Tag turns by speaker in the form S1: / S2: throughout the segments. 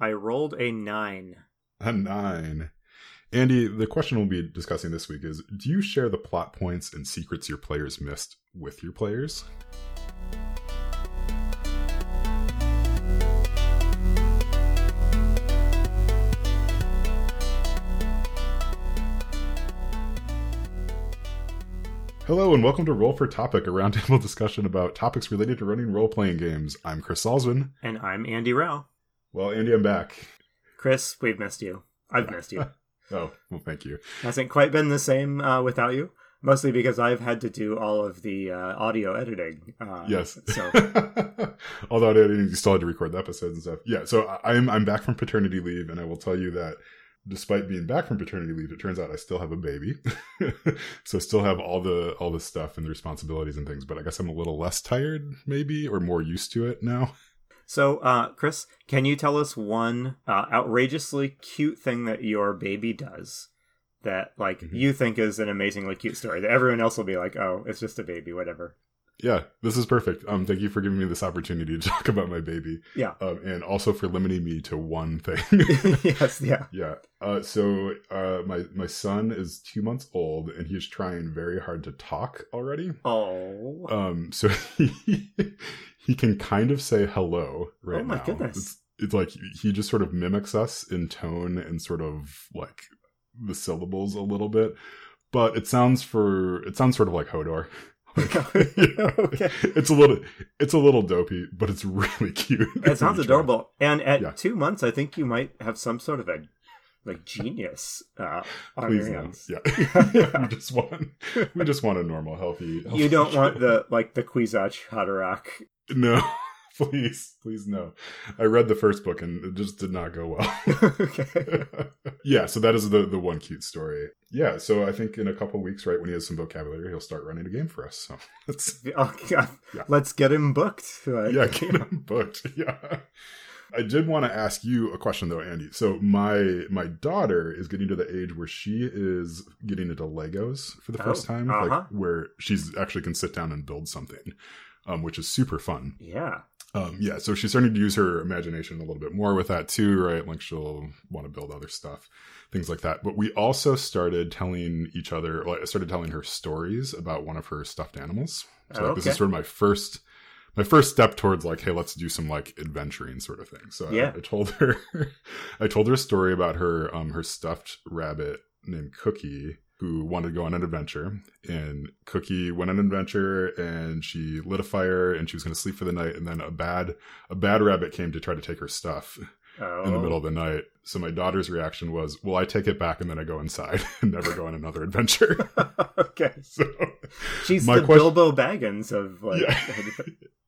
S1: I rolled a nine.
S2: A nine. Andy, the question we'll be discussing this week is Do you share the plot points and secrets your players missed with your players? Hello and welcome to Roll for Topic, a roundtable discussion about topics related to running role playing games. I'm Chris Salzman.
S1: And I'm Andy Rao.
S2: Well, Andy, I'm back.
S1: Chris, we've missed you. I've missed you.
S2: oh, well, thank you.
S1: Hasn't quite been the same uh, without you. Mostly because I've had to do all of the uh, audio editing. Uh,
S2: yes.
S1: So
S2: although editing, you still had to record the episodes and stuff. Yeah. So I'm I'm back from paternity leave, and I will tell you that despite being back from paternity leave, it turns out I still have a baby. so still have all the all the stuff and the responsibilities and things, but I guess I'm a little less tired maybe or more used to it now.
S1: So, uh, Chris, can you tell us one uh, outrageously cute thing that your baby does that, like, mm-hmm. you think is an amazingly cute story that everyone else will be like, "Oh, it's just a baby, whatever."
S2: Yeah, this is perfect. Um, thank you for giving me this opportunity to talk about my baby.
S1: Yeah,
S2: um, and also for limiting me to one thing.
S1: yes, yeah,
S2: yeah. Uh, so uh, my my son is two months old, and he's trying very hard to talk already.
S1: Oh,
S2: um, so he he can kind of say hello right
S1: Oh my
S2: now.
S1: goodness!
S2: It's, it's like he just sort of mimics us in tone and sort of like the syllables a little bit, but it sounds for it sounds sort of like Hodor.
S1: okay.
S2: It's a little it's a little dopey, but it's really cute.
S1: It sounds adorable. And at yeah. two months I think you might have some sort of a like genius uh, on
S2: Please
S1: your hands.
S2: No. Yeah. yeah. we just want we just want a normal, healthy, healthy
S1: You don't want the like the Kwisatz Haderach.
S2: No. please, please no. I read the first book and it just did not go well.
S1: okay.
S2: yeah, so that is the the one cute story. Yeah, so I think in a couple weeks, right when he has some vocabulary, he'll start running a game for us. So let's
S1: oh, yeah. let's get him booked.
S2: Like, yeah, get him booked. Yeah. I did want to ask you a question though, Andy. So my my daughter is getting to the age where she is getting into Legos for the first
S1: oh,
S2: time,
S1: uh-huh.
S2: like where she's actually can sit down and build something, um, which is super fun.
S1: Yeah.
S2: Um, yeah, so she's starting to use her imagination a little bit more with that too, right? Like she'll want to build other stuff, things like that. But we also started telling each other, like I started telling her stories about one of her stuffed animals. So like,
S1: okay.
S2: this is sort of my first, my first step towards like, hey, let's do some like adventuring sort of thing. So
S1: yeah.
S2: I, I told her, I told her a story about her, um, her stuffed rabbit named Cookie who wanted to go on an adventure. And Cookie went on an adventure and she lit a fire and she was going to sleep for the night. And then a bad, a bad rabbit came to try to take her stuff
S1: oh.
S2: in the middle of the oh. night. So my daughter's reaction was, well, I take it back and then I go inside and never go on another adventure.
S1: okay.
S2: So
S1: she's the question, Bilbo Baggins of like.
S2: Yeah,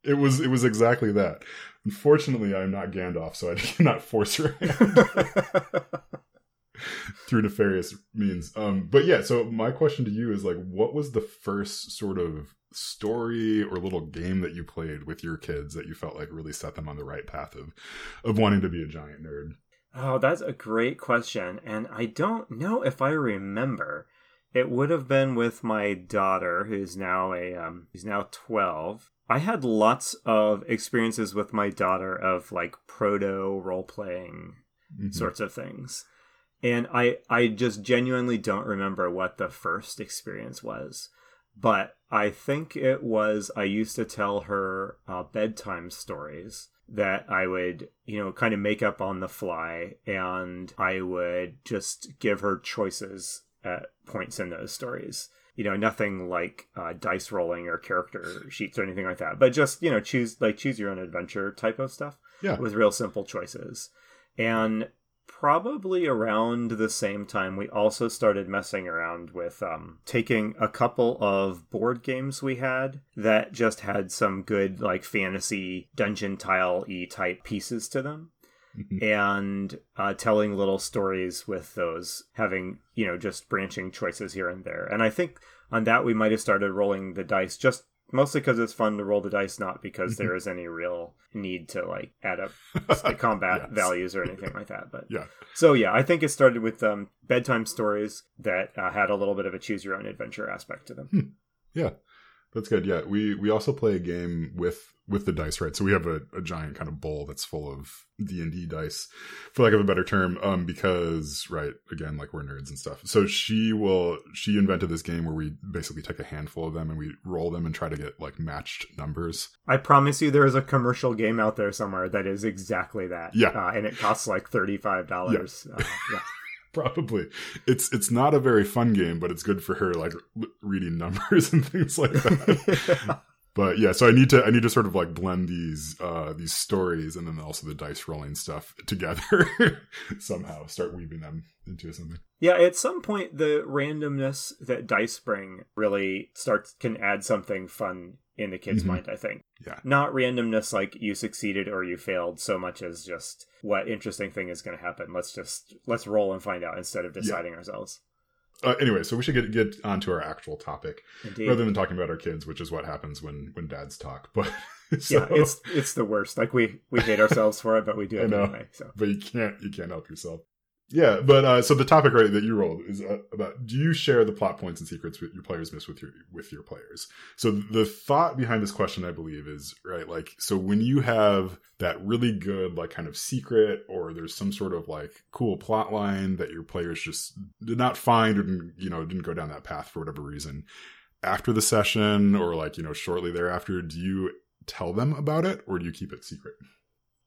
S2: it was, it was exactly that. Unfortunately, I'm not Gandalf, so I cannot force her through nefarious means. Um, but yeah, so my question to you is like, what was the first sort of story or little game that you played with your kids that you felt like really set them on the right path of of wanting to be a giant nerd?
S1: Oh, that's a great question, and I don't know if I remember. It would have been with my daughter, who's now a um, who's now twelve. I had lots of experiences with my daughter of like proto role playing mm-hmm. sorts of things and i i just genuinely don't remember what the first experience was but i think it was i used to tell her uh, bedtime stories that i would you know kind of make up on the fly and i would just give her choices at points in those stories. You know nothing like uh, dice rolling or character sheets or anything like that but just you know choose like choose your own adventure type of stuff
S2: yeah.
S1: with real simple choices. And probably around the same time we also started messing around with um, taking a couple of board games we had that just had some good like fantasy dungeon tile e type pieces to them
S2: Mm-hmm.
S1: and uh, telling little stories with those having you know just branching choices here and there and i think on that we might have started rolling the dice just mostly because it's fun to roll the dice, not because
S2: Mm-hmm.
S1: there is any real need to like add up the combat
S2: Yes.
S1: values or anything like that. But
S2: Yeah.
S1: so yeah, I think it started with um, bedtime stories that uh, had a little bit of a choose your own adventure aspect to them.
S2: Yeah. That's good. Yeah, we we also play a game with with the dice, right? So we have a, a giant kind of bowl that's full of D and D dice, for lack of a better term, um, because right, again, like we're nerds and stuff. So she will she invented this game where we basically take a handful of them and we roll them and try to get like matched numbers.
S1: I promise you, there is a commercial game out there somewhere that is exactly that.
S2: Yeah,
S1: uh, and it costs like thirty five dollars. Yeah. Uh, yeah.
S2: Probably. It's it's not a very fun game, but it's good for her like reading numbers and things like that. but yeah, so I need to I need to sort of like blend these uh these stories and then also the dice rolling stuff together somehow. Start weaving them into something.
S1: Yeah, at some point the randomness that dice bring really starts can add something fun in the kid's mm-hmm. mind, I think.
S2: Yeah.
S1: Not randomness like you succeeded or you failed so much as just what interesting thing is going to happen. Let's just let's roll and find out instead of deciding yeah. ourselves.
S2: Uh, anyway, so we should get get onto our actual topic Indeed. rather than talking about our kids, which is what happens when when dads talk. But
S1: so, yeah, it's it's the worst. Like we we hate ourselves for it, but we do it anyway. So,
S2: but you can't you can't help yourself. Yeah, but uh, so the topic right that you rolled is uh, about do you share the plot points and secrets your players miss with your with your players? So the thought behind this question, I believe, is right like so when you have that really good like kind of secret or there's some sort of like cool plot line that your players just did not find or didn't, you know didn't go down that path for whatever reason after the session or like you know shortly thereafter, do you tell them about it or do you keep it secret?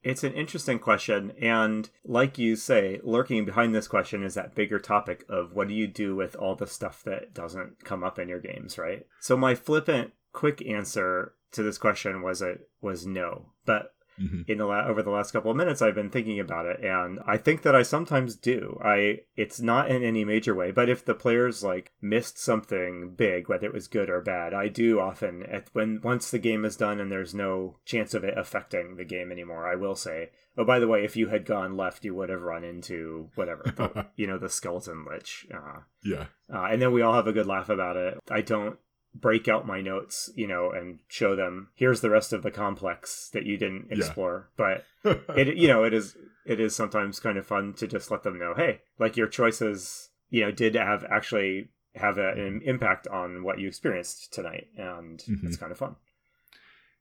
S1: It's an interesting question. And like you say, lurking behind this question is that bigger topic of what do you do with all the stuff that doesn't come up in your games, right? So my flippant quick answer to this question was a was no. But mm-hmm. in the la- over the last couple of minutes I've been thinking about it and I think that I sometimes do. I it's not in any major way, but if the players like missed something big whether it was good or bad, I do often at when once the game is done and there's no chance of it affecting the game anymore, I will say, "Oh, by the way, if you had gone left, you would have run into whatever, the, you know, the skeleton lich." Uh,
S2: yeah.
S1: Uh, and then we all have a good laugh about it. I don't break out my notes, you know, and show them here's the rest of the complex that you didn't explore. Yeah. But it you know, it is it is sometimes kind of fun to just let them know, hey, like your choices, you know, did have actually have a, an impact on what you experienced tonight and mm-hmm. it's kind of fun.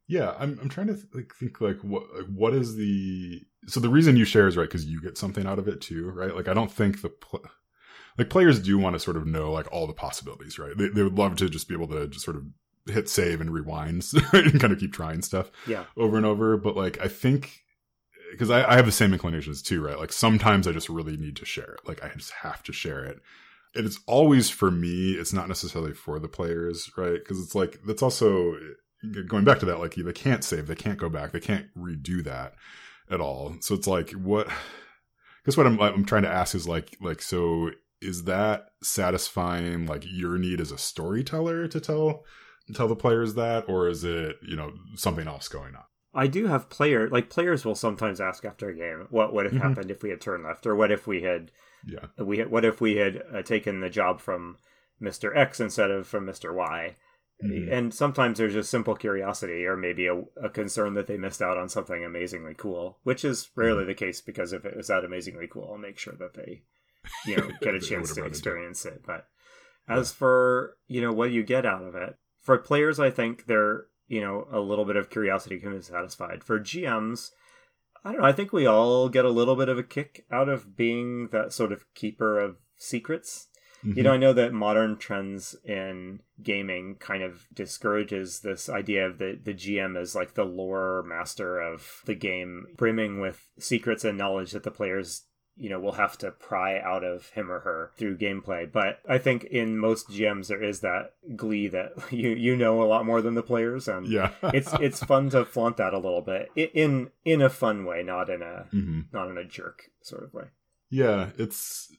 S2: Yeah, I'm I'm trying to th- like think like what like what is the so the reason you share is right because you get something out of it too, right? Like I don't think the pl- like players do want to sort of know like all the possibilities, right? They, they would love to just be able to just sort of hit save and rewind and kind of keep trying stuff
S1: yeah.
S2: over and over. But like, I think because I, I have the same inclinations too, right? Like sometimes I just really need to share it. Like I just have to share it. And it's always for me. It's not necessarily for the players, right? Because it's like that's also going back to that. Like they can't save, they can't go back, they can't redo that at all. So it's like what. Guess what I'm I'm trying to ask is like like so is that satisfying like your need as a storyteller to tell tell the players that or is it you know something else going on
S1: i do have player like players will sometimes ask after a game what would have mm-hmm. happened if we had turned left or what if we had
S2: yeah
S1: we had, what if we had uh, taken the job from mr x instead of from mr y mm-hmm. and sometimes there's just simple curiosity or maybe a, a, concern that they missed out on something amazingly cool which is rarely mm-hmm. the case because if it was that amazingly cool i'll make sure that they you know get a chance to experience it. But as yeah. for you know what you get out of it, for players, I think they're you know a little bit of curiosity can be satisfied. For GMs, I don't know. I think we all get a little bit of a kick out of being that sort of keeper of secrets. Mm-hmm. You know, I know that modern trends in gaming kind of discourages this idea of the, the GM as like the lore master of the game, brimming with secrets and knowledge that the players you know, we'll have to pry out of him or her through gameplay. But I think in most GMs there is that glee that you you know a lot more than the players, and
S2: yeah,
S1: it's it's fun to flaunt that a little bit in in a fun way, not in a mm-hmm. not in a jerk sort of way.
S2: Yeah, it's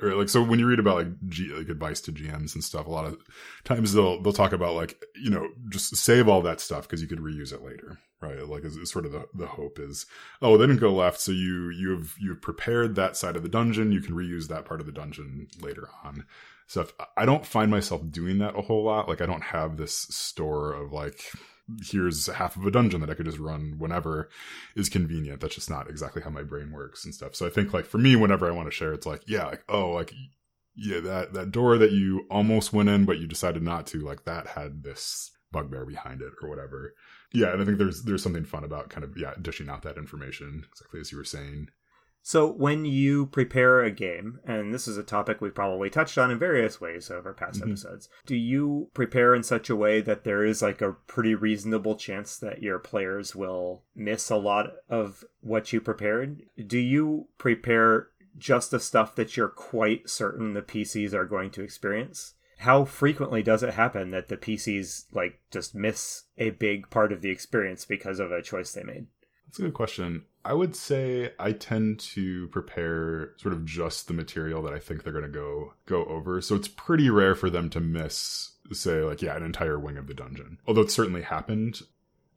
S2: or like so when you read about like G, like advice to GMs and stuff, a lot of times they'll they'll talk about like you know just save all that stuff because you could reuse it later, right? Like is, sort of the the hope is oh they didn't go left, so you you've you've prepared that side of the dungeon, you can reuse that part of the dungeon later on. Stuff. I don't find myself doing that a whole lot. Like I don't have this store of like here's half of a dungeon that I could just run whenever is convenient. That's just not exactly how my brain works and stuff. So I think like for me, whenever I want to share, it's like, yeah, like, oh, like, yeah, that, that door that you almost went in, but you decided not to, like that had this, bugbear behind it or whatever. Yeah, and I think there's there's something fun about kind of yeah dishing out that information exactly as you were saying.
S1: So when you prepare a game, and this is a topic we've probably touched on in various ways over past mm-hmm. episodes, do you prepare in such a way that there is like a pretty reasonable chance that your players will miss a lot of what you prepared? Do you prepare just the stuff that you're quite certain the PCs are going to experience? How frequently does it happen that the PCs like just miss a big part of the experience because of a choice they made?
S2: That's a good question. I would say I tend to prepare sort of just the material that I think they're going to go go over. So it's pretty rare for them to miss say like yeah, an entire wing of the dungeon. Although it certainly happened.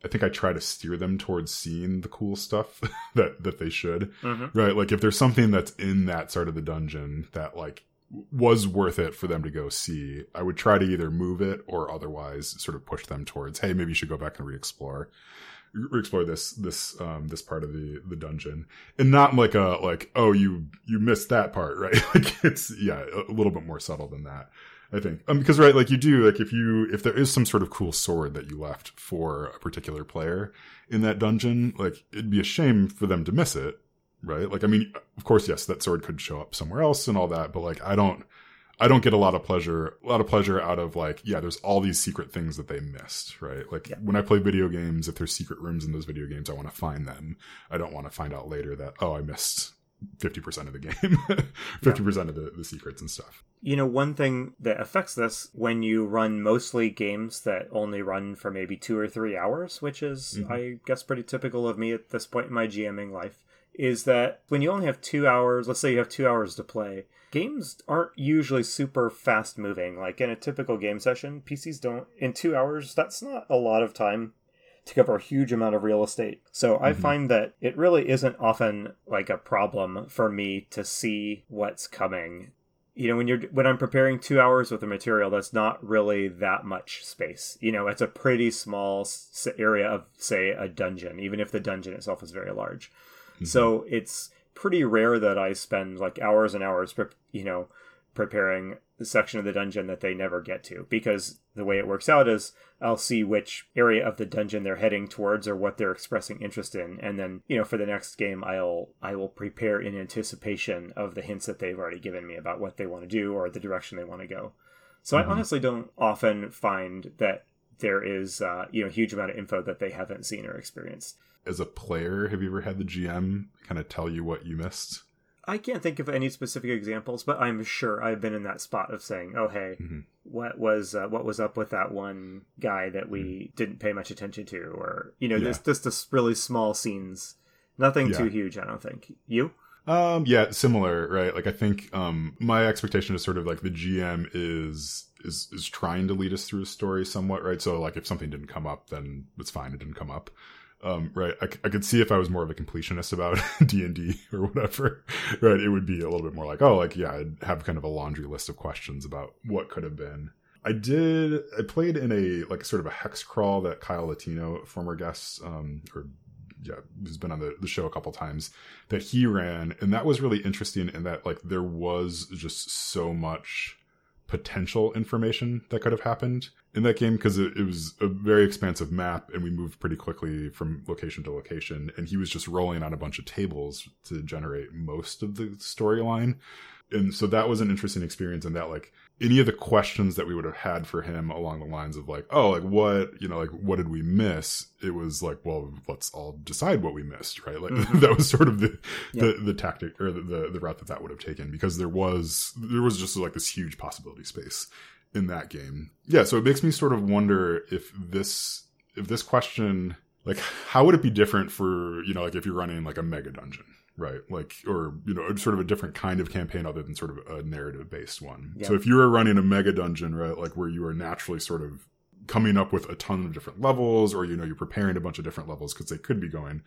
S2: I think I try to steer them towards seeing the cool stuff that that they should. Mm-hmm. Right? Like if there's something that's in that sort of the dungeon that like was worth it for them to go see, I would try to either move it or otherwise sort of push them towards, hey, maybe you should go back and re-explore explore this this um this part of the the dungeon and not like a like oh you you missed that part right like it's yeah a little bit more subtle than that i think um because right like you do like if you if there is some sort of cool sword that you left for a particular player in that dungeon like it'd be a shame for them to miss it right like i mean of course yes that sword could show up somewhere else and all that but like i don't I don't get a lot of pleasure, a lot of pleasure out of like, yeah, there's all these secret things that they missed, right? Like yeah. when I play video games, if there's secret rooms in those video games, I want to find them. I don't want to find out later that, oh, I missed 50% of the game, 50% yeah. of the, the secrets and stuff.
S1: You know, one thing that affects this when you run mostly games that only run for maybe two or three hours, which is, mm-hmm. I guess, pretty typical of me at this point in my GMing life, is that when you only have two hours, let's say you have two hours to play, games aren't usually super fast moving. Like in a typical game session, PCs don't, in two hours, that's not a lot of time to cover a huge amount of real estate. So mm-hmm. I find that it really isn't often like a problem for me to see what's coming. You know, when you're when I'm preparing two hours with a material, that's not really that much space. You know, it's a pretty small area of, say, a dungeon, even if the dungeon itself is very large. Mm-hmm. So it's pretty rare that I spend like hours and hours, you know, preparing the section of the dungeon that they never get to because the way it works out is I'll see which area of the dungeon they're heading towards or what they're expressing interest in and then you know for the next game I'll I will prepare in anticipation of the hints that they've already given me about what they want to do or the direction they want to go so mm-hmm. I honestly don't often find that there is uh, you know a huge amount of info that they haven't seen or experienced
S2: as a player, have you ever had the GM kind of tell you what you missed?
S1: I can't think of any specific examples, but I'm sure I've been in that spot of saying, "Oh, hey, mm-hmm. what was uh, what was up with that one guy that we mm-hmm. didn't pay much attention to?" Or you know, yeah. just just this really small scenes, nothing yeah. too huge. I don't think you.
S2: Um, yeah, similar, right? Like I think um, my expectation is sort of like the GM is is is trying to lead us through a story somewhat, right? So like if something didn't come up, then it's fine, it didn't come up um, right I, I could see if i was more of a completionist about d&d or whatever right? It would be a little bit more like oh like yeah i'd have kind of a laundry list of questions about what could have been. I did i played in a like sort of a hex crawl that kyle latino former guest um, or yeah, who's been on the, the show a couple times that he ran and that was really interesting in that like there was just so much potential information that could have happened in that game because it, it, was a very expansive map and we moved pretty quickly from location to location. And he was just rolling on a bunch of tables to generate most of the storyline. And so that was an interesting experience in that like any of the questions that we would have had for him along the lines of like oh like what you know like what did we miss? It was like well let's all decide what we missed right? Like mm-hmm. that was sort of the, the the tactic or the, the the route that that would have taken because there was there was just like this huge possibility space in that game. Yeah so it makes me sort of wonder if this if this question like how would it be different for you know like if you're running like a mega dungeon right like or you know sort of a different kind of campaign other than sort of a narrative based one so if you are running a mega dungeon right like where you are naturally sort of coming up with a ton of different levels or you know you're preparing a bunch of different levels because they could be going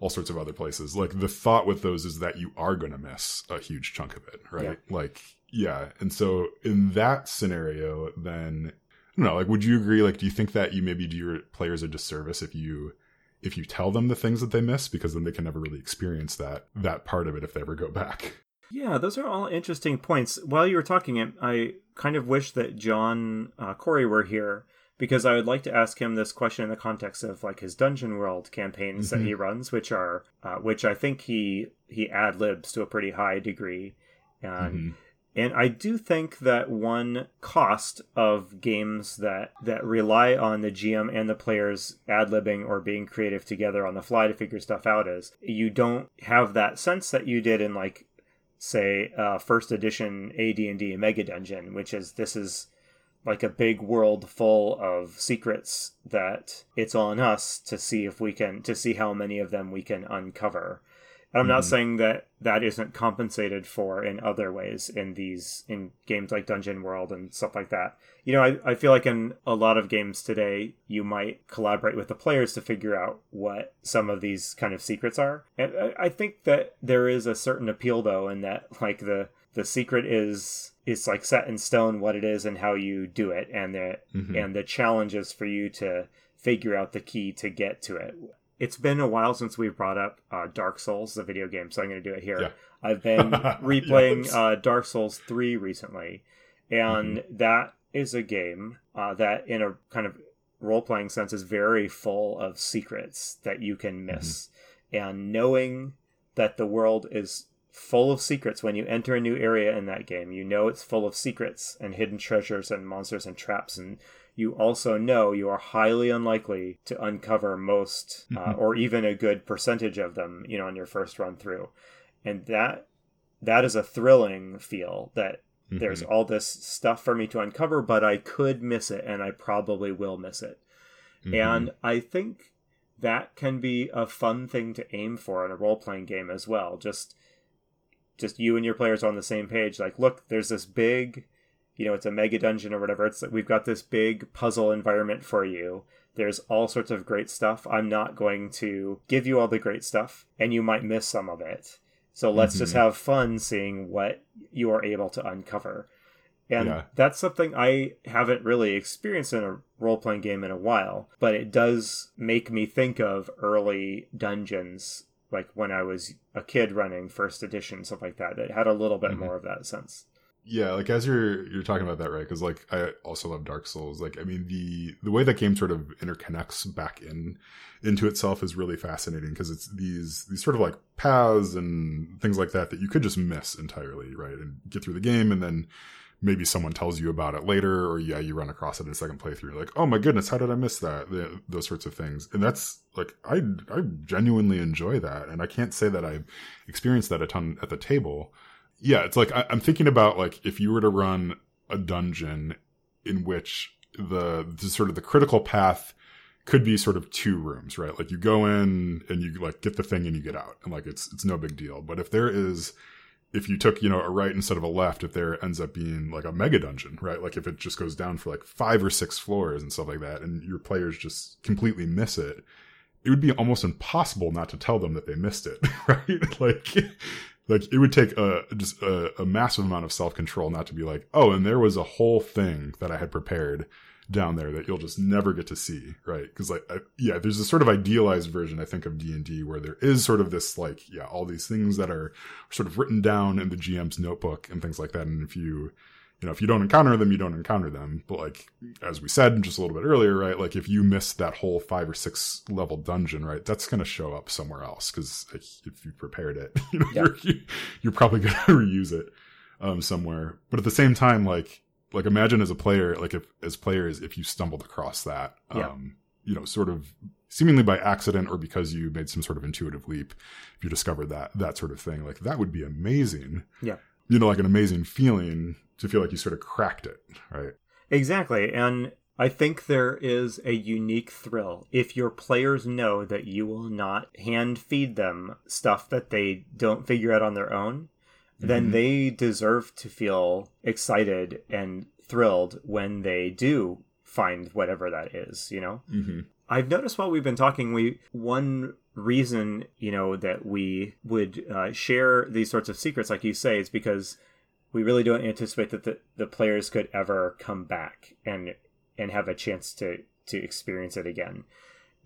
S2: all sorts of other places like the thought with those is that you are going to miss a huge chunk of it right? Like yeah and so in that scenario then I don't know like would you agree like do you think that you maybe do your players a disservice if you if you tell them the things that they miss because then they can never really experience that that part of it if they ever go back
S1: yeah those are all interesting points while you were talking i kind of wish that john uh, corey were here because I would like to ask him this question in the context of like his Dungeon World campaigns
S2: Mm-hmm.
S1: that he runs, which are uh, which I think he he ad libs to a pretty high degree, and
S2: Mhm.
S1: And I do think that one cost of games that that rely on the GM and the players ad libbing or being creative together on the fly to figure stuff out is you don't have that sense that you did in like say uh, first edition AD&D Mega Dungeon, which is this is like a big world full of secrets that it's on us to see if we can to see how many of them we can uncover. And I'm not
S2: Mhm.
S1: saying that that isn't compensated for in other ways in these in games like Dungeon World and stuff like that. You know, I, I feel like in a lot of games today, you might collaborate with the players to figure out what some of these kind of secrets are. And I, I think that there is a certain appeal though in that like the the secret is is like set in stone what it is and how you do it and the
S2: Mhm.
S1: and the challenge is for you to figure out the key to get to it. It's been a while since we've brought up uh, Dark Souls, the video game, so I'm going to do it here.
S2: Yeah.
S1: I've been replaying
S2: Yes.
S1: uh, Dark Souls 3 recently, and that is a game uh, that, in a kind of role playing sense, is very full of secrets that you can miss. And knowing that the world is full of secrets when you enter a new area in that game, you know it's full of secrets and hidden treasures and monsters and traps and you also know you are highly unlikely to uncover most uh,
S2: Mhm.
S1: or even a good percentage of them you know on your first run through and that that is a thrilling feel that there's
S2: Mhm.
S1: all this stuff for me to uncover but i could miss it and i probably will miss it
S2: Mhm.
S1: and i think that can be a fun thing to aim for in a role-playing game as well just just you and your players on the same page like look there's this big you know it's a mega dungeon or whatever it's like we've got this big puzzle environment for you there's all sorts of great stuff i'm not going to give you all the great stuff and you might miss some of it so let's just
S2: Mhm.
S1: have fun seeing what you are able to uncover and
S2: Yeah.
S1: that's something i haven't really experienced in a role-playing game in a while but it does make me think of early dungeons like when i was a kid running first edition stuff like that that had a little bit
S2: Mhm.
S1: more of that sense
S2: yeah like as you're you're talking about that right because like i also love dark souls like i mean the the way that game sort of interconnects back in into itself is really fascinating because it's these these sort of like paths and things like that that you could just miss entirely right and get through the game and then maybe someone tells you about it later or yeah you run across it in a second playthrough like oh my goodness how did i miss that? The, those sorts of things and that's like i i genuinely enjoy that and i can't say that i've experienced that a ton at the table yeah it's like I, i'm thinking about like if you were to run a dungeon in which the, the sort of the critical path could be sort of two rooms right? Like you go in and you like get the thing and you get out. And like it's it's no big deal. But if there is if you took you know a right instead of a left if there ends up being like a mega dungeon right? Like if it just goes down for like five or six floors and stuff like that and your players just completely miss it it would be almost impossible not to tell them that they missed it right? Like like it would take a just a, a massive amount of self-control not to be like oh and there was a whole thing that i had prepared down there that you'll just never get to see right? Because like I, yeah there's a sort of idealized version i think of d&d where there is sort of this like yeah all these things that are sort of written down in the gm's notebook and things like that. And if you you know if you don't encounter them you don't encounter them but like as we said just a little bit earlier right like if you miss that whole five or six level dungeon right that's going to show up somewhere else because if you prepared it you know
S1: Yeah.
S2: you're, you're probably going to reuse it um somewhere but at the same time like like imagine as a player like if as players if you stumbled across that
S1: Yeah.
S2: um you know sort of seemingly by accident or because you made some sort of intuitive leap if you discovered that that sort of thing like that would be amazing
S1: Yeah.
S2: you know like an amazing feeling to feel like you sort of cracked it right
S1: Exactly. And I think there is a unique thrill if your players know that you will not hand feed them stuff that they don't figure out on their own, then
S2: Mhm.
S1: they deserve to feel excited and thrilled when they do find whatever that is, you know?
S2: mm-hmm.
S1: I've noticed while we've been talking, we one reason you know that we would uh, share these sorts of secrets, like you say, is because we really don't anticipate that the, the players could ever come back and and have a chance to to experience it again.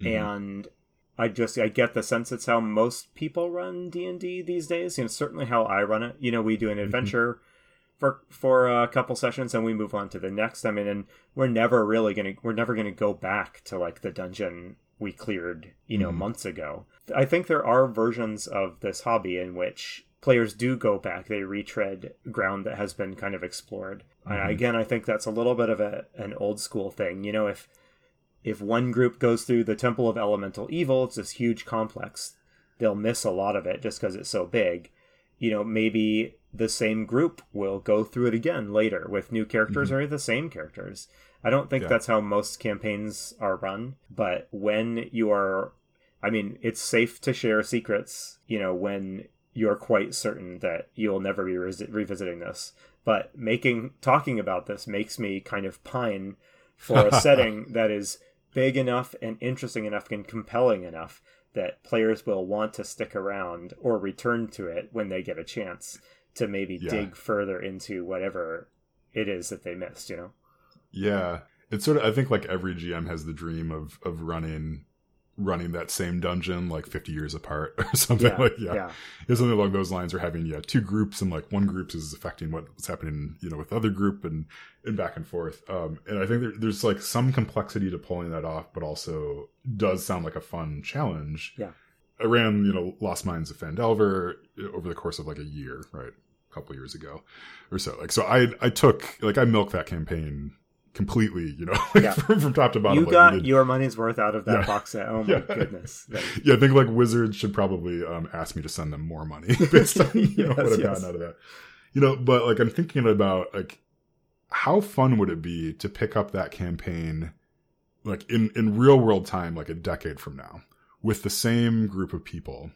S2: Mhm.
S1: And I just I get the sense it's how most people run D and D these days. You know, certainly how I run it. You know, we do an adventure for for a couple sessions and we move on to the next. I mean, and we're never really gonna we're never gonna go back to like the dungeon we cleared, you know,
S2: Mhm.
S1: months ago. I think there are versions of this hobby in which players do go back; they retread ground that has been kind of explored. And
S2: Mhm.
S1: again, I think that's a little bit of a an old school thing. You know, if if one group goes through the Temple of Elemental Evil, it's this huge complex. They'll miss a lot of it just because it's so big. You know, maybe the same group will go through it again later with new characters or the same characters. I don't think
S2: Yeah.
S1: that's how most campaigns are run, but when you are, I mean, it's safe to share secrets, you know, when you're quite certain that you'll never be re- revisiting this. But making, talking about this makes me kind of pine for a setting that is big enough and interesting enough and compelling enough that players will want to stick around or return to it when they get a chance to maybe
S2: Yeah.
S1: dig further into whatever it is that they missed, you know?
S2: Yeah, it's sort of. I think like every GM has the dream of of running running that same dungeon like 50 years apart or something
S1: Yeah,
S2: like yeah.
S1: yeah.
S2: It's something along those lines or having yeah two groups and like one group is affecting what's happening you know with the other group and and back and forth um and i think there, there's like some complexity to pulling that off but also does sound like a fun challenge
S1: Yeah.
S2: i ran you know lost mines of phandelver over the course of like a year right a couple years ago or so like so i i took like i milked that campaign completely you know like
S1: Yeah.
S2: from, from top to bottom
S1: You
S2: like,
S1: got
S2: did-
S1: your money's worth out of that
S2: Yeah.
S1: box set. Oh my
S2: Yeah.
S1: goodness. That-
S2: yeah, I think like Wizards should probably um, ask me to send them more money based on you know what I've
S1: yes.
S2: gotten out of that. You know, but like I'm thinking about like how fun would it be to pick up that campaign like in in real world time like a decade from now with the same group of people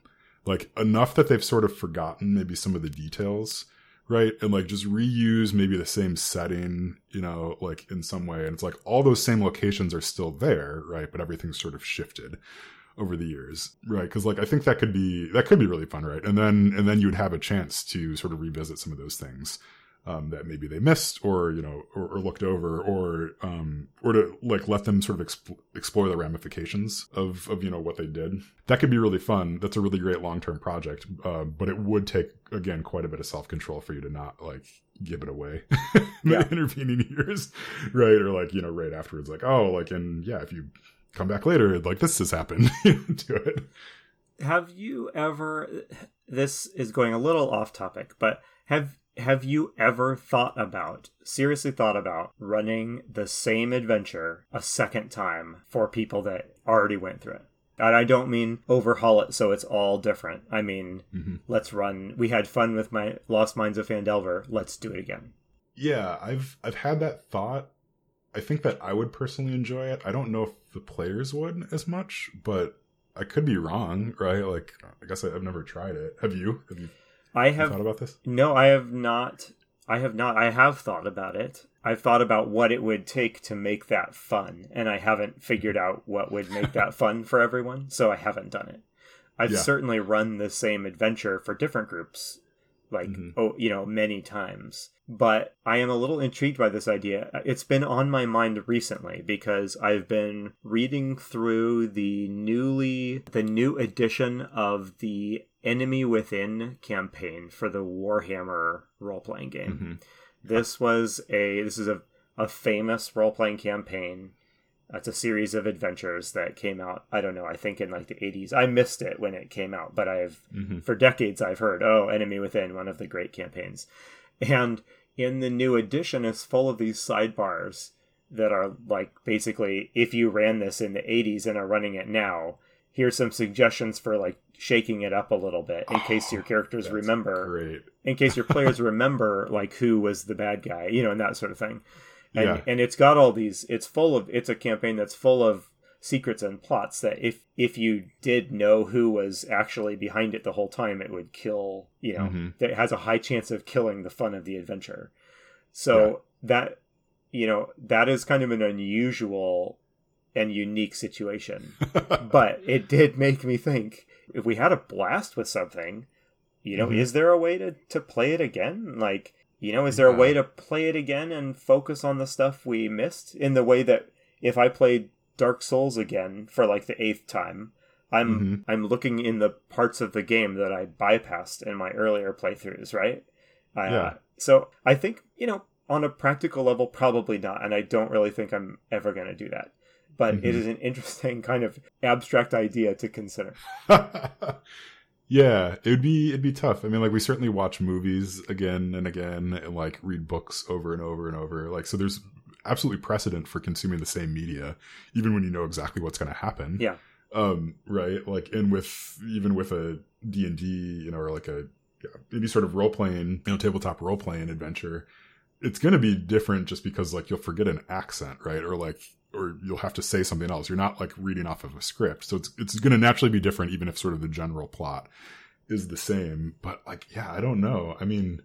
S2: like enough that they've sort of forgotten maybe some of the details right? And like just reuse maybe the same setting you know like in some way. And it's like all those same locations are still there right? But everything's sort of shifted over the years right? Mm-hmm. Because like i think that could be that could be really fun right? And then and then you'd have a chance to sort of revisit some of those things um, that maybe they missed or you know or, or looked over or um or to like let them sort of exp- explore the ramifications of of you know what they did. That could be really fun. That's a really great long-term project uh, but it would take again quite a bit of self-control for you to not like give it away in
S1: Yeah.
S2: the intervening years right? Or like you know right afterwards like oh like and yeah if you come back later like this has happened to it.
S1: Have you ever this is going a little off topic, but have have you ever thought about seriously thought about running the same adventure a second time for people that already went through it? And I don't mean overhaul it so it's all different. I mean,
S2: hmm
S1: let's run. We had fun with my Lost Mines of Phandelver. Let's do it again.
S2: Yeah, I've I've had that thought. I think that I would personally enjoy it. I don't know if the players would as much, but I could be wrong, right? Like, I guess I've never tried it. Have you? Have you,
S1: I
S2: you
S1: have
S2: thought about this?
S1: No, I have not. I have not. I have thought about it. I've thought about what it would take to make that fun, and I haven't figured out what would make that fun for everyone, so I haven't done it. I've
S2: Yeah.
S1: certainly run the same adventure for different groups, like,
S2: Mhm.
S1: oh, you know, many times. But I am a little intrigued by this idea. It's been on my mind recently because I've been reading through the newly, the new edition of the Enemy Within campaign for the Warhammer role playing game.
S2: hmm
S1: This was a this is a, a famous role playing campaign. It's a series of adventures that came out. I don't know. I think in like the eighties. I missed it when it came out, but I've
S2: hmm
S1: for decades I've heard, oh, Enemy Within, one of the great campaigns. And in the new edition, it's full of these sidebars that are like basically if you ran this in the 80s and are running it now, here's some suggestions for like shaking it up a little bit in case your characters remember
S2: Great.
S1: in case your players remember like who was the bad guy, you know, and that sort of thing. And
S2: Yeah.
S1: and it's got all these it's full of it's a campaign that's full of secrets and plots that if if you did know who was actually behind it the whole time it would kill, you know,
S2: Mhm.
S1: that has a high chance of killing the fun of the adventure. So that you know, that is kind of an unusual and unique situation but it did make me think if we had a blast with something you know
S2: Mhm.
S1: is there a way to to play it again like you know is there a way to play it again and focus on the stuff we missed in the way that if i played dark souls again for like the eighth time i'm
S2: Mhm.
S1: i'm looking in the parts of the game that i bypassed in my earlier playthroughs right Uh,
S2: Yeah.
S1: So I think you know on a practical level, probably not, and I don't really think I'm ever going to do that. But it
S2: Mhm.
S1: is an interesting kind of abstract idea to consider.
S2: yeah, it would be it'd be tough. I mean, like we certainly watch movies again and again, and like read books over and over and over. Like so, there's absolutely precedent for consuming the same media, even when you know exactly what's going to happen.
S1: Yeah.
S2: Um. Right. Like, and with even with a D and D, you know, or like a yeah, any sort of role playing, you know, tabletop role playing adventure, it's going to be different just because like you'll forget an accent, right? Or like, or you'll have to say something else. You're not like reading off of a script. So it's, it's going to naturally be different, even if sort of the general plot is the same. But like, yeah, I don't know. I mean,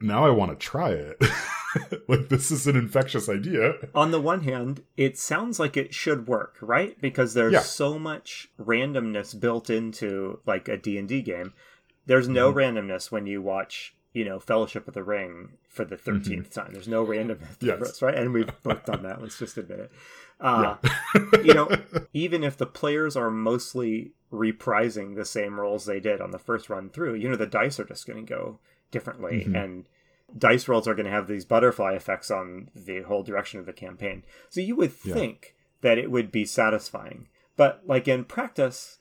S2: now I want to try it. like, this is an infectious idea.
S1: on the one hand, it sounds like it should work, right? Because there's
S2: Yeah.
S1: so much randomness built into like a D&D game. There's no
S2: Mhm.
S1: randomness when you watch, you know, Fellowship of the Ring for the 13th time. There's no randomness,
S2: Mm-hmm. Yes.
S1: right? And we've both done that. Let's just admit it. Uh,
S2: yeah.
S1: you know, even if the players are mostly reprising the same roles they did on the first run through, you know, the dice are just going to go differently.
S2: Mhm.
S1: And dice rolls are going to have these butterfly effects on the whole direction of the campaign. So you would
S2: Yeah.
S1: think that it would be satisfying. But like in practice,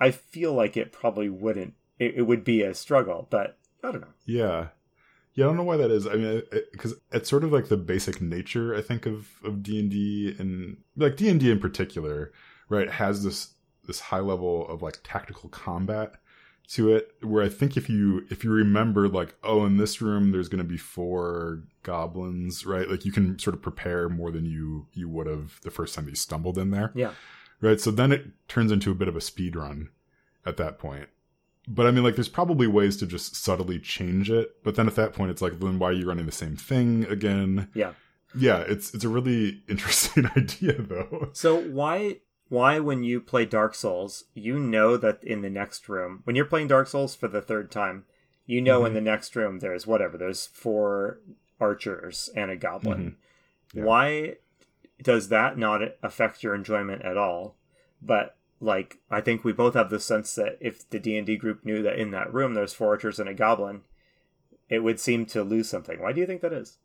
S1: I feel like it probably wouldn't. It, it would be a struggle, but I don't know.
S2: Yeah. Yeah, I don't know why that is. I mean, because it's sort of like the basic nature, I think, of of D and D, and like D and D in particular, right, has this this high level of like tactical combat to it. Where I think if you if you remember, like, oh, in this room there's going to be four goblins, right? Like you can sort of prepare more than you you would have the first time you stumbled in there
S1: Yeah.
S2: right? So then it turns into a bit of a speed run at that point. But I mean, like, there's probably ways to just subtly change it. But then at that point, it's like, then why are you running the same thing again?
S1: Yeah.
S2: Yeah, it's it's a really interesting idea, though.
S1: So why why when you play Dark Souls, you know that in the next room, when you're playing Dark Souls for the third time, you know in
S2: Mhm.
S1: the next room there's whatever, there's four archers and a goblin.
S2: Mm-hmm. Yeah.
S1: Why does that not affect your enjoyment at all? But like I think we both have the sense that if the D&D group knew that in that room there's four archers and a goblin, it would seem to lose something. Why do you think that is?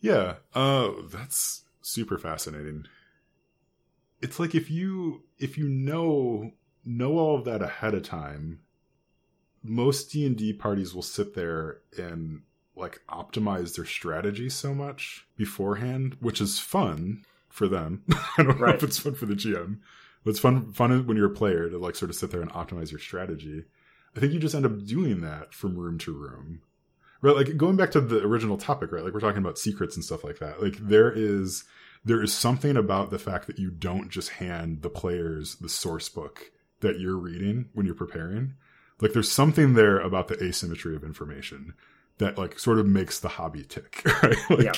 S2: Yeah, uh, that's super fascinating. It's like if you if you know know all of that ahead of time, most D and D parties will sit there and like optimize their strategy so much beforehand, which is fun for them. I don't know if it's fun for the GM, it's fun fun when you're a player to like sort of sit there and optimize your strategy. I think you just end up doing that from room to room. Right, like going back to the original topic, right? Like we're talking about secrets and stuff like that. Like there is there is something about the fact that you don't just hand the players the source book that you're reading when you're preparing. Like there's something there about the asymmetry of information that like sort of makes the hobby tick, right? Like
S1: Yeah.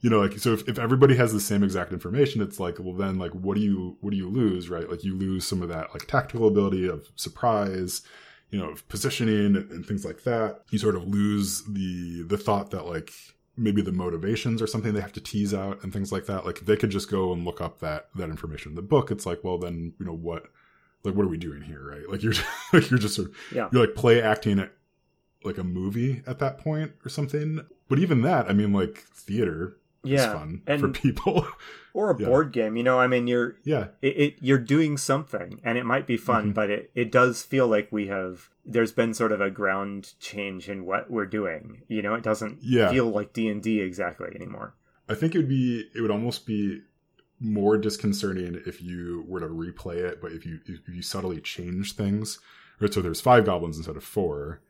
S2: you know, like so if, if everybody has the same exact information, it's like, well then like what do you what do you lose, right? Like you lose some of that like tactical ability of surprise, you know, of positioning and, and things like that. You sort of lose the the thought that like maybe the motivations or something they have to tease out and things like that. Like they could just go and look up that that information in the book, it's like, well then, you know, what like what are we doing here, right? Like you're like you're just sort of
S1: Yeah.
S2: you're like play acting it like a movie at that point or something. But even that, I mean like theater is
S1: Yeah.
S2: fun
S1: and
S2: for people.
S1: or a
S2: Yeah.
S1: board game, you know, I mean you're
S2: yeah.
S1: it, it you're doing something and it might be fun
S2: Mhm.
S1: but it, it does feel like we have there's been sort of a ground change in what we're doing you know it doesn't
S2: Yeah.
S1: feel like d&d exactly anymore
S2: I think it would be it would almost be more disconcerting if you were to replay it, but if you if you subtly change things, right? So there's five goblins instead of four.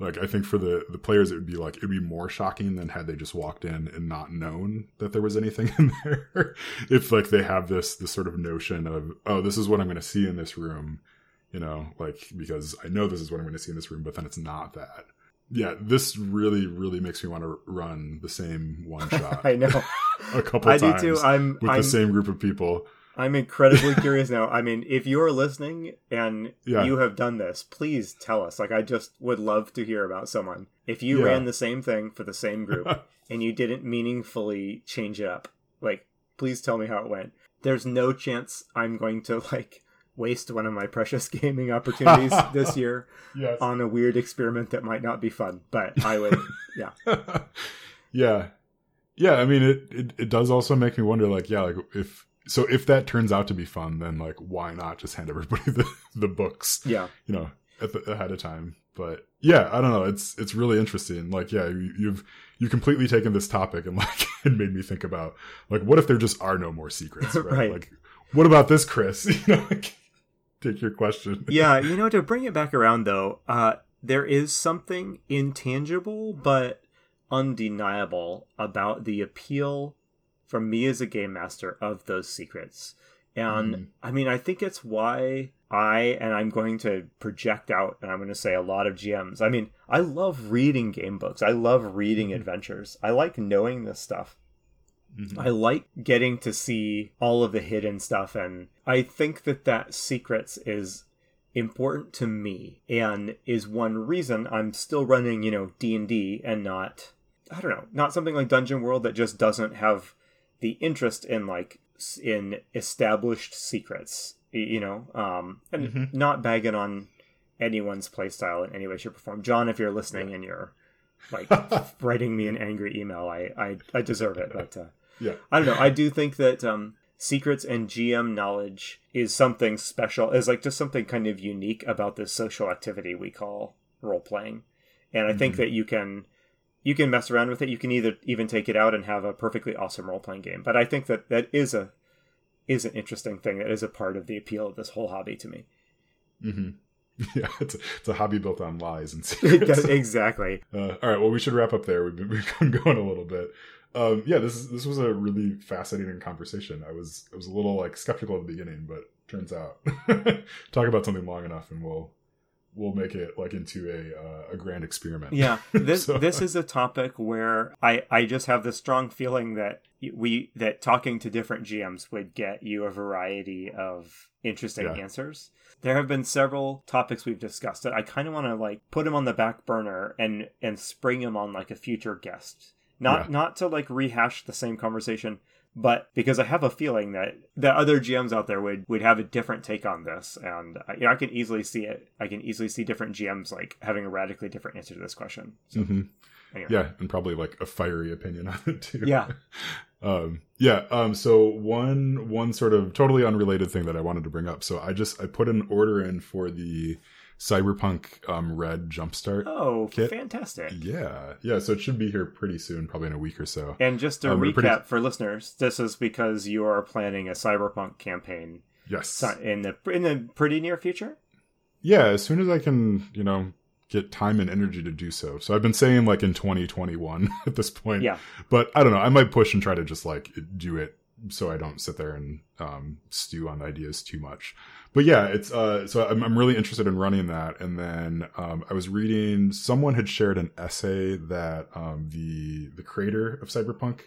S2: Like I think for the the players, it would be like it'd be more shocking than had they just walked in and not known that there was anything in there. if like they have this this sort of notion of oh, this is what I'm going to see in this room, you know, like because I know this is what I'm going to see in this room, but then it's not that. Yeah, this really really makes me want to run the same one shot.
S1: i know
S2: a couple
S1: I do too. I'm
S2: with
S1: I'm,
S2: the same group of people.
S1: I'm incredibly curious now i mean if you're listening and
S2: Yeah.
S1: you have done this please tell us like i just would love to hear about someone if you
S2: Yeah.
S1: ran the same thing for the same group and you didn't meaningfully change it up like please tell me how it went there's no chance i'm going to like waste one of my precious gaming opportunities this year
S2: yes.
S1: on a weird experiment that might not be fun but i would Yeah.
S2: yeah. Yeah, I mean it, it it does also make me wonder like yeah, like if so if that turns out to be fun then like why not just hand everybody the the books,
S1: Yeah.
S2: you know, at the, ahead of time. But yeah, I don't know, it's it's really interesting. Like yeah, you, you've you've completely taken this topic and like it made me think about like what if there just are no more secrets, right?
S1: Right.
S2: Like what about this, Chris? You know, like take your question.
S1: yeah, you know, to bring it back around though, uh, there is something intangible but undeniable about the appeal from me as a game master of those secrets. And
S2: Mm.
S1: I mean, I think it's why I, and I'm going to project out, and I'm going to say a lot of GMs. I mean, I love reading game books, I love reading adventures, I like knowing this stuff.
S2: Mhm.
S1: I like getting to see all of the hidden stuff, and I think that that secrets is important to me, and is one reason I'm still running, you know, D and D, and not, I don't know, not something like Dungeon World that just doesn't have the interest in like in established secrets, you know, um, and
S2: Mhm.
S1: not bagging on anyone's playstyle in any way, shape, or form. John, if you're listening and you're like writing me an angry email, I I, I deserve it, but. Uh,
S2: Yeah.
S1: I don't know. I do think that um, secrets and GM knowledge is something special, is like just something kind of unique about this social activity we call role playing. And I think
S2: Mhm.
S1: that you can you can mess around with it. You can either even take it out and have a perfectly awesome role playing game. But I think that that is a is an interesting thing. That is a part of the appeal of this whole hobby to me.
S2: hmm Yeah, it's a, it's a hobby built on lies and secrets.
S1: exactly.
S2: Uh, all right, well, we should wrap up there. We've been, we've been going a little bit. Um, yeah, this is, this was a really fascinating conversation. I was I was a little like skeptical at the beginning, but turns out talk about something long enough, and we'll we'll make it like into a uh, a grand experiment.
S1: Yeah, this
S2: So-
S1: this is a topic where I I just have this strong feeling that we that talking to different GMs would get you a variety of interesting
S2: Yeah.
S1: answers. There have been several topics we've discussed that I kind of want to like put them on the back burner and and spring them on like a future guest. Not
S2: Yeah.
S1: not to like rehash the same conversation, but because I have a feeling that the other GMs out there would would have a different take on this, and uh, you know I can easily see it. I can easily see different GMs like having a radically different answer to this question. So,
S2: hmm
S1: anyway.
S2: Yeah, and probably like a fiery opinion on it too.
S1: Yeah.
S2: um yeah um so one one sort of totally unrelated thing that i wanted to bring up so i just i put an order in for the cyberpunk um red jumpstart
S1: Oh,
S2: Kit?
S1: fantastic!
S2: yeah yeah so it should be here pretty soon probably in a week or so
S1: And just to
S2: Um,
S1: recap
S2: pretty-
S1: for listeners, this is because you are planning a cyberpunk campaign
S2: yes
S1: in the in the pretty near future.
S2: yeah as soon as i can you know get time and energy to do so so i've been saying like in 2021 at this point
S1: Yeah,
S2: but I don't know. I might push and try to just like do it so I don't sit there and um, stew on ideas too much. But yeah, it's uh, so I'm I'm really interested in running that. And then um, I was reading someone had shared an essay that um, the the creator of Cyberpunk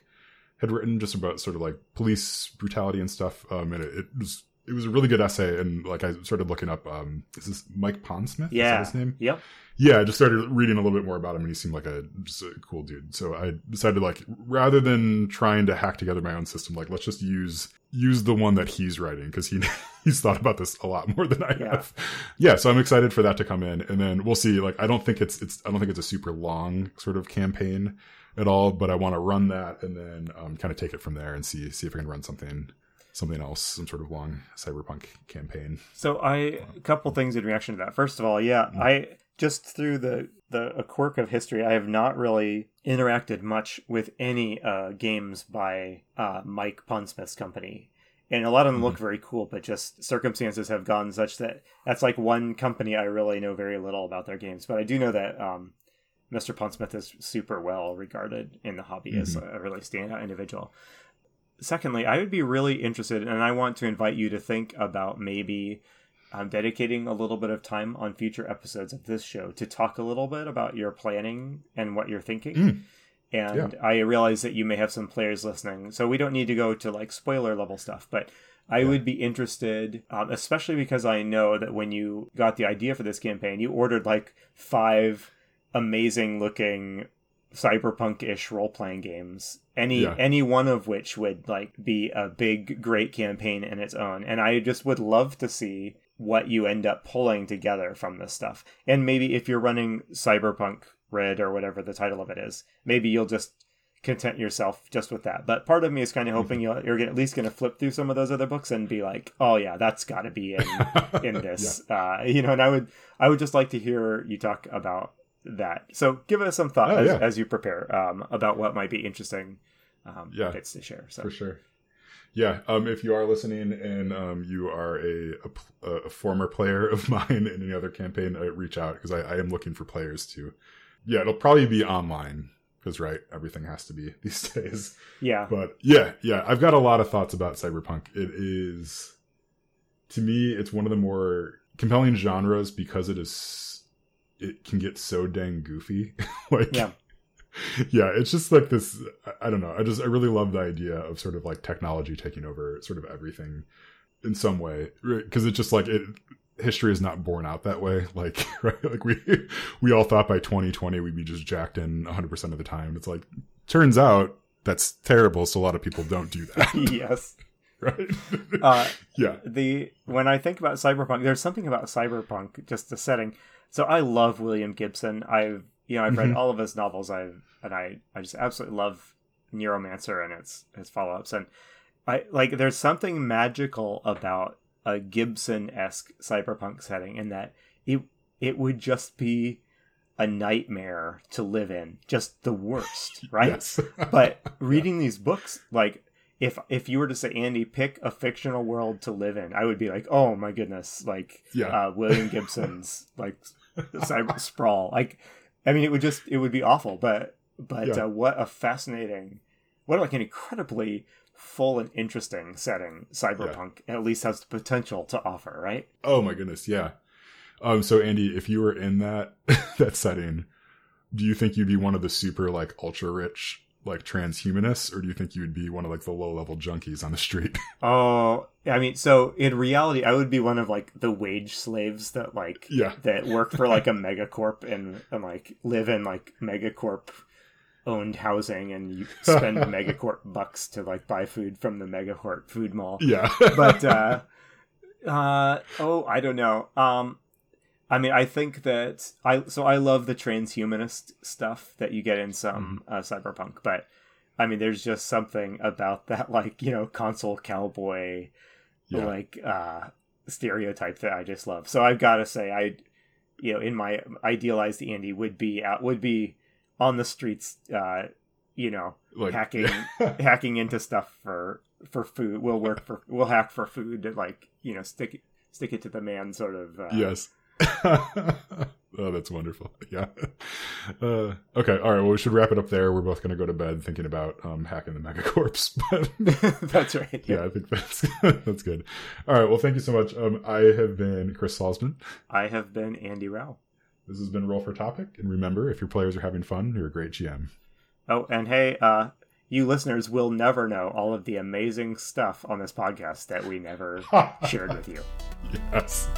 S2: had written just about sort of like police brutality and stuff. Um, and it, it was it was a really good essay. And like I started looking up, um, is this Mike Pondsmith? Is that
S1: yeah,
S2: his name?
S1: yep.
S2: yeah, I just started reading a little bit more about him, and he seemed like a just a cool dude. So I decided, like, rather than trying to hack together my own system, like, let's just use use the one that he's writing because he he's thought about this a lot more than I
S1: Yeah.
S2: have. Yeah, so I'm excited for that to come in, and then we'll see. Like, I don't think it's it's I don't think it's a super long sort of campaign at all, but I want to run that and then um, kind of take it from there and see see if I can run something something else, some sort of long cyberpunk campaign.
S1: So I a couple things in reaction to that. First of all, yeah,
S2: Mm.
S1: I just through the the a quirk of history, I have not really interacted much with any uh, games by uh, Mike Pondsmith's company. And a lot of them
S2: Mm-hmm.
S1: look very cool, but just circumstances have gone such that that's like one company I really know very little about their games. But I do know that um, Mr. Pondsmith is super well regarded in the hobby as
S2: Mm-hmm.
S1: a really standout individual. Secondly, I would be really interested, and I want to invite you to think about maybe um, dedicating a little bit of time on future episodes of this show to talk a little bit about your planning and what you're thinking.
S2: Mm.
S1: And I realize that you may have some players listening, so we don't need to go to like spoiler level stuff, but I
S2: Yeah.
S1: would be interested, um, especially because I know that when you got the idea for this campaign, you ordered like five amazing looking cyberpunk-ish role-playing games any
S2: Yeah.
S1: any one of which would like be a big great campaign in its own and i just would love to see what you end up pulling together from this stuff and maybe if you're running cyberpunk red or whatever the title of it is. Maybe you'll just content yourself just with that. But part of me is kind of hoping you'll, you're at least going to flip through some of those other books and be like, oh yeah, that's got to be in in this. yeah. uh, you know, and I would I would just like to hear you talk about that. So give us some thought oh, as, yeah. as, you prepare um, about what might be interesting um, yeah, bits to share. So.
S2: For sure. Yeah, um, if you are listening and um, you are a, a, a, former player of mine in any other campaign, uh, reach out because I, I am looking for players too. Yeah, it'll probably be online because right, everything has to be these days.
S1: Yeah.
S2: But yeah, yeah, I've got a lot of thoughts about cyberpunk. It is, to me, it's one of the more compelling genres because it is, it can get so dang goofy. like, yeah yeah, it's just like this. I don't know. I just I really love the idea of sort of like technology taking over sort of everything in some way because it's just like it. History is not borne out that way. Like right, like we we all thought by 2020 we'd be just jacked in 100 percent of the time. It's like turns out that's terrible. So a lot of people don't do that.
S1: yes.
S2: right. Uh, yeah.
S1: The when I think about cyberpunk, there's something about cyberpunk, just the setting. So I love William Gibson. I've you know, I've read mm-hmm. all of his novels. I and I I just absolutely love Neuromancer and its its follow ups. And I like there's something magical about a Gibson esque cyberpunk setting in that it it would just be a nightmare to live in, just the worst, right? but reading these books, like if if you were to say Andy, pick a fictional world to live in, I would be like, oh my goodness, like yeah. uh, William Gibson's like cyber sprawl, like I mean, it would just it would be awful. But but yeah. uh, what a fascinating, what like an incredibly full and interesting setting cyberpunk yeah. at least has the potential to offer, right?
S2: Oh my goodness, yeah. Um, so Andy, if you were in that that setting, do you think you'd be one of the super like ultra rich like transhumanists, or do you think you would be one of like the low level junkies on the street?
S1: Oh, I mean, so in reality, I would be one of like the wage slaves that like
S2: yeah
S1: that work for like a megacorp and and like live in like megacorp owned housing and you spend megacorp bucks to like buy food from the megacorp food mall.
S2: Yeah,
S1: but uh, uh, oh, I don't know. Um, I mean, I think that I so I love the transhumanist stuff that you get in some mm-hmm. uh, cyberpunk, but I mean, there's just something about that, like you know, console cowboy, yeah. like uh, stereotype that I just love. So I've got to say, I, you know, in my idealized Andy would be out would be on the streets, uh, you know, like, hacking hacking into stuff for for food. We'll work for we'll hack for food to like you know stick stick it to the man sort of uh,
S2: yes oh, that's wonderful. Yeah. Uh, okay. All right. Well, we should wrap it up there. We're both going to go to bed thinking about um, hacking the megacorps.
S1: But that's right.
S2: Yeah. yeah. I think that's that's good. All right. Well, thank you so much. Um, I have been Chris Salzman.
S1: I have been Andy Rao.
S2: This has been Roll for Topic. And remember, if your players are having fun, you're a great GM.
S1: Oh, and hey, uh, you listeners will never know all of the amazing stuff on this podcast that we never shared with you.
S2: Yes.